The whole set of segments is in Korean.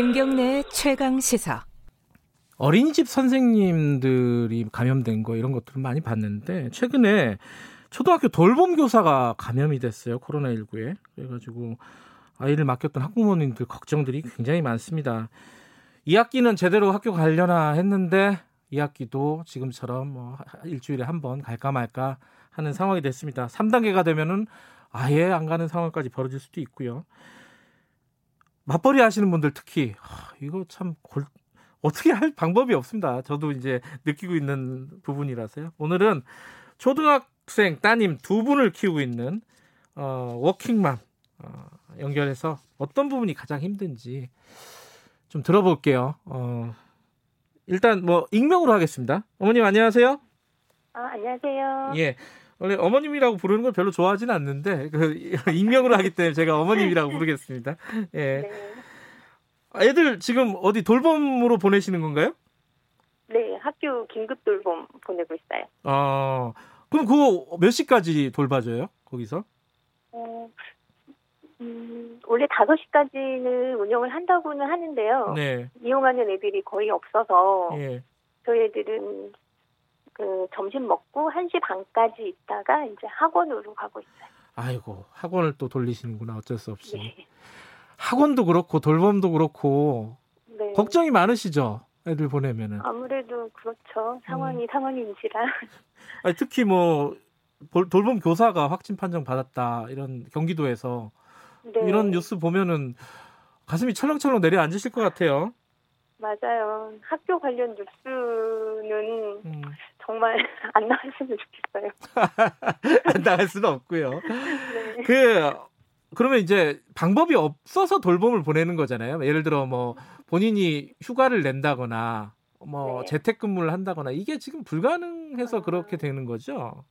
김경래 최강 시사. 어린이집 선생님들이 감염된 거 이런 것들을 많이 봤는데 최근에 초등학교 돌봄 교사가 감염이 됐어요 코로나 19에 그래가지고 아이를 맡겼던 학부모님들 걱정들이 굉장히 많습니다. 2학기는 제대로 학교 가려나 했는데 2학기도 지금처럼 뭐 일주일에 한 번 갈까 말까 하는 상황이 됐습니다. 3단계가 되면은 아예 안 가는 상황까지 벌어질 수도 있고요. 맞벌이 하시는 분들 특히 하, 이거 참 골, 어떻게 할 방법이 없습니다. 저도 이제 느끼고 있는 부분이라서요. 오늘은 초등학생 따님 두 분을 키우고 있는 어, 워킹맘 어, 연결해서 어떤 부분이 가장 힘든지 좀 들어볼게요. 어, 일단 뭐 익명으로 하겠습니다. 어머님 안녕하세요. 아, 안녕하세요. 예. 원래 어머님이라고 부르는 걸 별로 좋아하지는 않는데 그 익명으로 하기 때문에 제가 어머님이라고 부르겠습니다. 예. 네. 애들 지금 어디 돌봄으로 보내시는 건가요? 네, 학교 긴급 돌봄 보내고 있어요. 아, 그럼 그거 몇 시까지 돌봐줘요? 거기서? 어, 음, 원래 5시까지는 운영을 한다고는 하는데요. 네. 이용하는 애들이 거의 없어서 예. 저희 애들은 그 점심 먹고 1시 반까지 있다가 이제 학원으로 가고 있어요. 아이고, 학원을 또 돌리시는구나. 어쩔 수 없이. 네. 학원도 그렇고 돌봄도 그렇고 네. 걱정이 많으시죠? 애들 보내면은. 아무래도 그렇죠. 상황이 음. 상황인지라. 아니, 특히 뭐 돌봄 교사가 확진 판정 받았다 이런 경기도에서 네. 이런 뉴스 보면은 가슴이 철렁철렁 내려앉으실 것 같아요. 맞아요. 학교 관련 뉴스는 음. 정말 안 나왔으면 좋겠어요. 안 나갈 수는 없고요. 네. 그 그러면 이제 방법이 없어서 돌봄을 보내는 거잖아요. 예를 들어 뭐 본인이 휴가를 낸다거나 뭐 네. 재택근무를 한다거나 이게 지금 불가능해서 아. 그렇게 되는 거죠.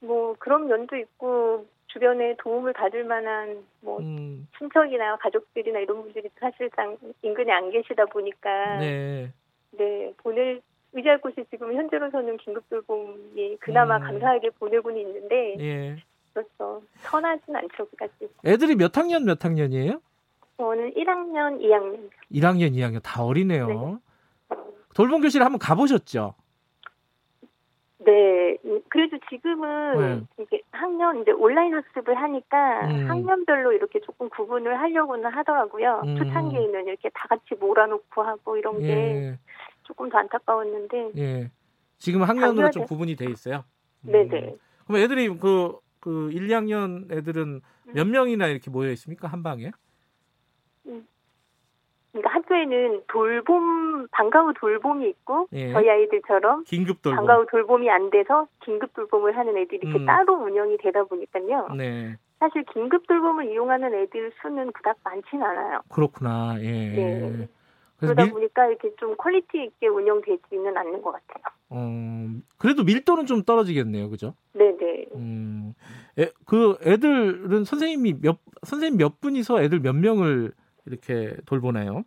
뭐 그런 면도 있고 주변에 도움을 받을 만한 뭐 음. 친척이나 가족들이나 이런 분들이 사실상 인근에 안 계시다 보니까 네, 네 보낼 의지할 곳이 지금 현재로서는 긴급 돌봄이 그나마 음. 감사하게 보내고는 있는데 예. 그렇죠 선하진 않죠 그까지. 애들이 몇 학년 몇 학년이에요? 저는 1학년, 2학년. 1학년, 2학년 다 어리네요. 네. 돌봄 교실 한번 가보셨죠? 네, 그래도 지금은 네. 이게 학년 이제 온라인 학습을 하니까 음. 학년별로 이렇게 조금 구분을 하려고는 하더라고요. 음. 초창기에는 이렇게 다 같이 몰아놓고 하고 이런 게 예. 조금 더 안타까웠는데. 예. 지금 학년으로 좀 구분이 돼 있어요. 음. 네네. 그럼 애들이 그, 그 1, 2학년 애들은 몇 음. 명이나 이렇게 모여 있습니까? 한 방에? 그러니까 학교에는 돌봄 방과 후 돌봄이 있고 예. 저희 아이들처럼 긴급 돌봄 방과 후 돌봄이 안 돼서 긴급 돌봄을 하는 애들이 이렇게 음. 따로 운영이 되다 보니까요. 네. 사실 긴급 돌봄을 이용하는 애들 수는 그닥 많지는 않아요. 그렇구나. 예. 네. 그러다 밀... 보니까 이렇게 좀 quality 있게 운영되지는 않는 것 같아요. 어, 그래도 밀도는 좀 떨어지겠네요, 그죠? 네네. 음, 애, 그 애들은 선생님이 몇 선생님 몇 분이서 애들 몇 명을 이렇게 돌보나요?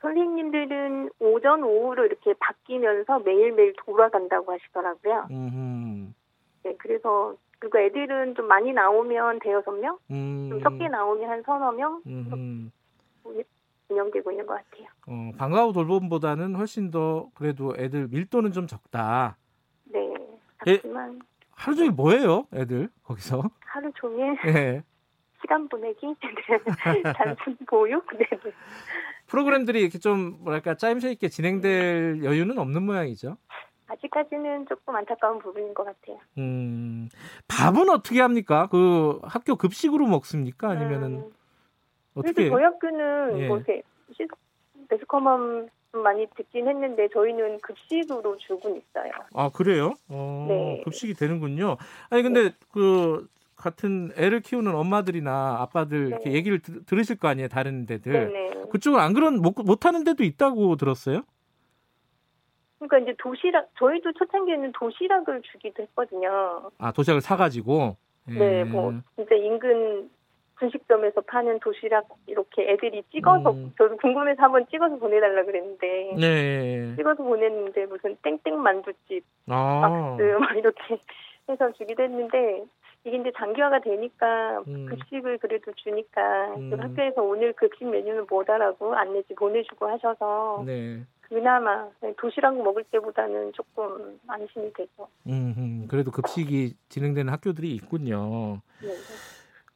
선생님들은 오전, 오후로 이렇게 바뀌면서 매일매일 돌아간다고 하시더라고요. 음흠. 네, 그래서 그리고 애들은 좀 많이 나오면 대여섯 명, 음. 좀 적게 나오면 한 서너 명 운영되고 있는 것 같아요. 어, 방과 후 돌봄보다는 훨씬 더 그래도 애들 밀도는 좀 적다. 네, 작지만 애, 하루 종일 뭐해요, 애들 거기서? 하루 종일. 네. 시간 보내기, 네. 단순 보육, 네. 프로그램들이 이렇게 좀 뭐랄까 짜임새 있게 진행될 여유는 없는 모양이죠. 아직까지는 조금 안타까운 부분인 것 같아요. 음, 밥은 어떻게 합니까? 그 학교 급식으로 먹습니까? 아니면은 음, 어떻게? 저희 학교는 예. 뭐 이렇게 매스컴만 많이 듣긴 했는데 저희는 급식으로 주곤 있어요. 아 그래요? 어, 네. 급식이 되는군요. 아니 근데 네. 그 같은 애를 키우는 엄마들이나 아빠들 네. 이렇게 얘기를 들, 들으실 거 아니에요 다른 데들 네네. 그쪽은 안 그런 못, 못 하는 데도 있다고 들었어요? 그러니까 이제 도시락 저희도 초창기에는 도시락을 주기도 했거든요. 아 도시락을 사가지고 네, 뭐 진짜 인근 분식점에서 파는 도시락 이렇게 애들이 찍어서 음. 저도 궁금해서 한번 찍어서 보내달라 그랬는데 네. 찍어서 보냈는데 무슨 땡땡 만두집 아. 박스 막 이렇게 해서 주기도 했는데 이게 이제 장기화가 되니까 음. 급식을 그래도 주니까 음. 학교에서 오늘 급식 메뉴는 뭐다라고 안내지 보내주고 하셔서 네. 그나마 도시락 먹을 때보다는 조금 안심이 되죠. 음, 그래도 급식이 진행되는 학교들이 있군요. 네.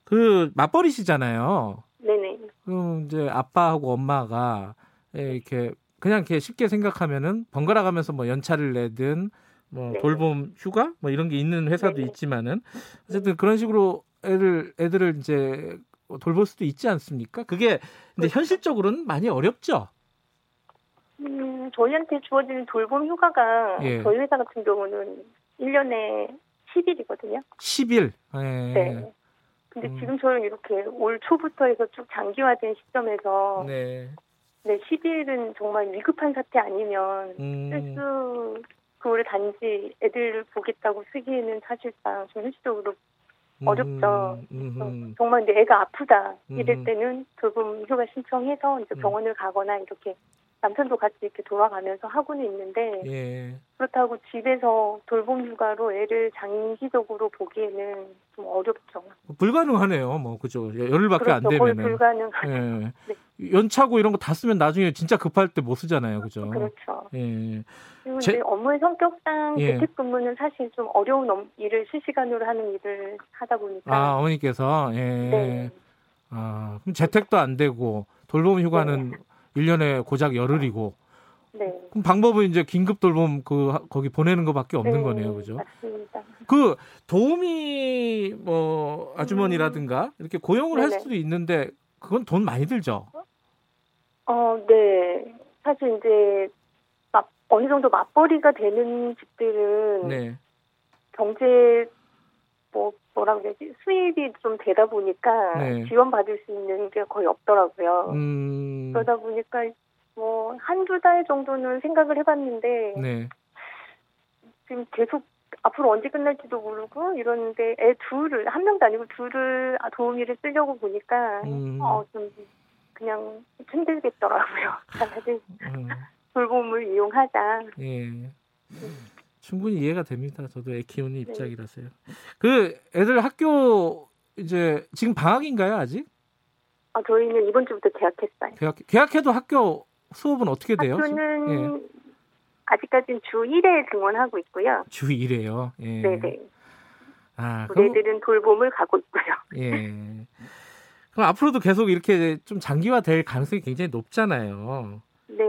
그 맞벌이시잖아요. 네네. 그럼 이제 아빠하고 엄마가 이렇게 그냥 이렇게 쉽게 생각하면은 번갈아 가면서 뭐 연차를 내든 뭐 네. 돌봄 휴가 뭐 이런 게 있는 회사도 네. 있지만은 어쨌든 그런 식으로 애를 애들을 이제 돌볼 수도 있지 않습니까? 그게 근데 그렇죠. 현실적으로는 많이 어렵죠. 음, 저희한테 주어지는 돌봄 휴가가 예. 저희 회사 같은 경우는 1년에 10일이거든요. 10일. 예. 네. 근데 음. 지금 저는 이렇게 올 초부터 해서 쭉 장기화된 시점에서 네. 네, 10일은 정말 위급한 사태 아니면 음. 쓸수 그거를 단지 애들 보겠다고 쓰기에는 사실상 좀 현실적으로 음, 어렵죠. 음, 정말 이제 애가 아프다 이럴 음. 때는 돌봄 휴가 신청해서 이제 음. 병원을 가거나 이렇게 남편도 같이 이렇게 돌아가면서 하고는 있는데 예. 그렇다고 집에서 돌봄 휴가로 애를 장기적으로 보기에는 좀 어렵죠. 불가능하네요. 뭐 그죠. 열흘밖에 그렇죠. 안 되면 불가능. 예. 네. 연차고 이런 거 다 쓰면 나중에 진짜 급할 때 못 쓰잖아요. 그죠? 그렇죠. 예. 그리고 제... 업무의 성격상 예. 재택근무는 사실 좀 어려운 일을 실시간으로 하는 일을 하다 보니까 아, 어머니께서 예. 네. 아, 그럼 재택도 안 되고 돌봄 휴가는 네. 1년에 고작 열흘이고. 네. 그럼 방법은 이제 긴급 돌봄 그 거기 보내는 것밖에 없는 네, 거네요, 그죠? 맞습니다. 그 도우미 뭐 아주머니라든가 이렇게 고용을 네네. 할 수도 있는데 그건 돈 많이 들죠. 어, 네. 사실 이제 맞, 어느 정도 맞벌이가 되는 집들은 네. 경제 뭐 뭐라 그래야지 수입이 좀 되다 보니까 네. 지원 받을 수 있는 게 거의 없더라고요. 음... 그러다 보니까 뭐 한두 달 정도는 생각을 해봤는데 네. 지금 계속 앞으로 언제 끝날지도 모르고 이러는데 애 둘을 한 명도 아니고 둘을 아, 도우미를 쓰려고 보니까 음... 어좀 그냥 힘들겠더라고요. 차라리 음... 돌봄을 이용하자. 예. 충분히 이해가 됩니다. 저도 애 키우는 네. 입장이라서요. 그 애들 학교 이제 지금 방학인가요 아직? 아 저희는 이번 주부터 개학했어요. 개학 개학해도 학교 수업은 어떻게 돼요? 학교는 예. 아직까지는 주 1회 등원하고 있고요. 주 1회요. 예. 네네. 아, 우리 애들은 돌봄을 가고 있고요. 예. 그럼 앞으로도 계속 이렇게 좀 장기화될 가능성이 굉장히 높잖아요. 네.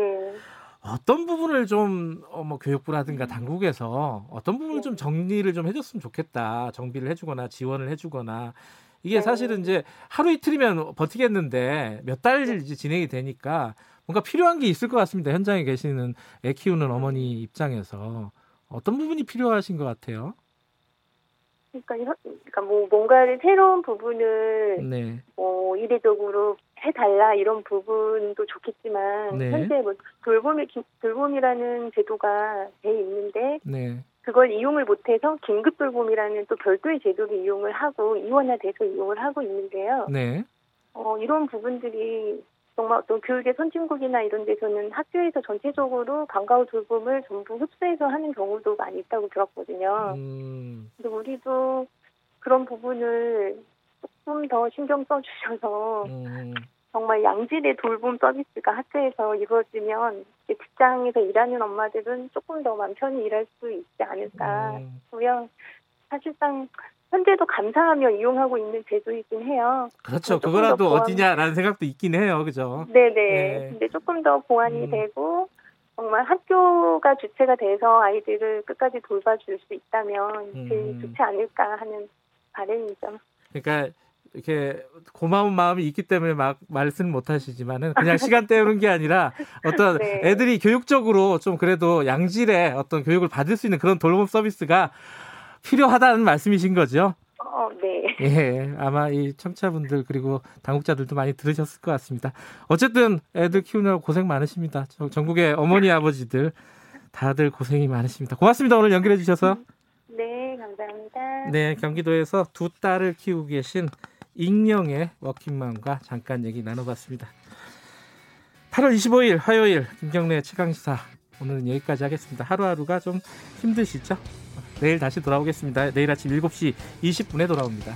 어떤 부분을 좀, 어, 뭐, 교육부라든가 당국에서 어떤 부분을 좀 네. 정리를 좀 해줬으면 좋겠다. 정비를 해주거나 지원을 해주거나. 이게 네. 사실은 이제 하루 이틀이면 버티겠는데 몇 달 이제 진행이 되니까 뭔가 필요한 게 있을 것 같습니다. 현장에 계시는 애 키우는 어머니 입장에서 어떤 부분이 필요하신 것 같아요? 그러니까, 그러니까 뭐 뭔가를 새로운 부분을 네. 뭐 이례적으로 해달라 이런 부분도 좋겠지만 네. 현재 뭐 돌봄이 돌봄이라는 제도가 돼 있는데 네. 그걸 이용을 못해서 긴급 돌봄이라는 또 별도의 제도를 이용을 하고 이원화돼서 이용을 하고 있는데요. 네. 어, 이런 부분들이 정말 어떤 교육의 선진국이나 이런 데서는 학교에서 전체적으로 방과 후 돌봄을 전부 흡수해서 하는 경우도 많이 있다고 들었거든요. 음. 근데 우리도 그런 부분을 조금 더 신경 써주셔서 음. 정말 양질의 돌봄 서비스가 학교에서 이루어지면 직장에서 일하는 엄마들은 조금 더 마음 편히 일할 수 있지 않을까. 음. 사실상 현재도 감사하며 이용하고 있는 제도이긴 해요. 그렇죠. 그거라도 어디냐라는 생각도 있긴 해요. 그죠? 네네. 네. 근데 조금 더 보완이 음. 되고 정말 학교가 주체가 돼서 아이들을 끝까지 돌봐줄 수 있다면 음. 제일 좋지 않을까 하는 바람이죠. 그러니까 이렇게 고마운 마음이 있기 때문에 막 말씀 못 하시지만은 그냥 시간 때우는 게 아니라 어떤 네. 애들이 교육적으로 좀 그래도 양질의 어떤 교육을 받을 수 있는 그런 돌봄 서비스가 필요하다는 말씀이신 거죠? 어, 네. 예, 아마 이 청취자분들 그리고 당국자들도 많이 들으셨을 것 같습니다. 어쨌든 애들 키우느라 고생 많으십니다. 전국의 어머니 아버지들 다들 고생이 많으십니다. 고맙습니다. 오늘 연결해 주셔서. 네, 감사합니다. 네, 경기도에서 두 딸을 키우고 계신 익령의 워킹맘과 잠깐 얘기 나눠봤습니다. 8월 25일 화요일 김경래 최강시사 오늘은 여기까지 하겠습니다. 하루하루가 좀 힘드시죠? 내일 다시 돌아오겠습니다. 내일 아침 7시 20분에 돌아옵니다.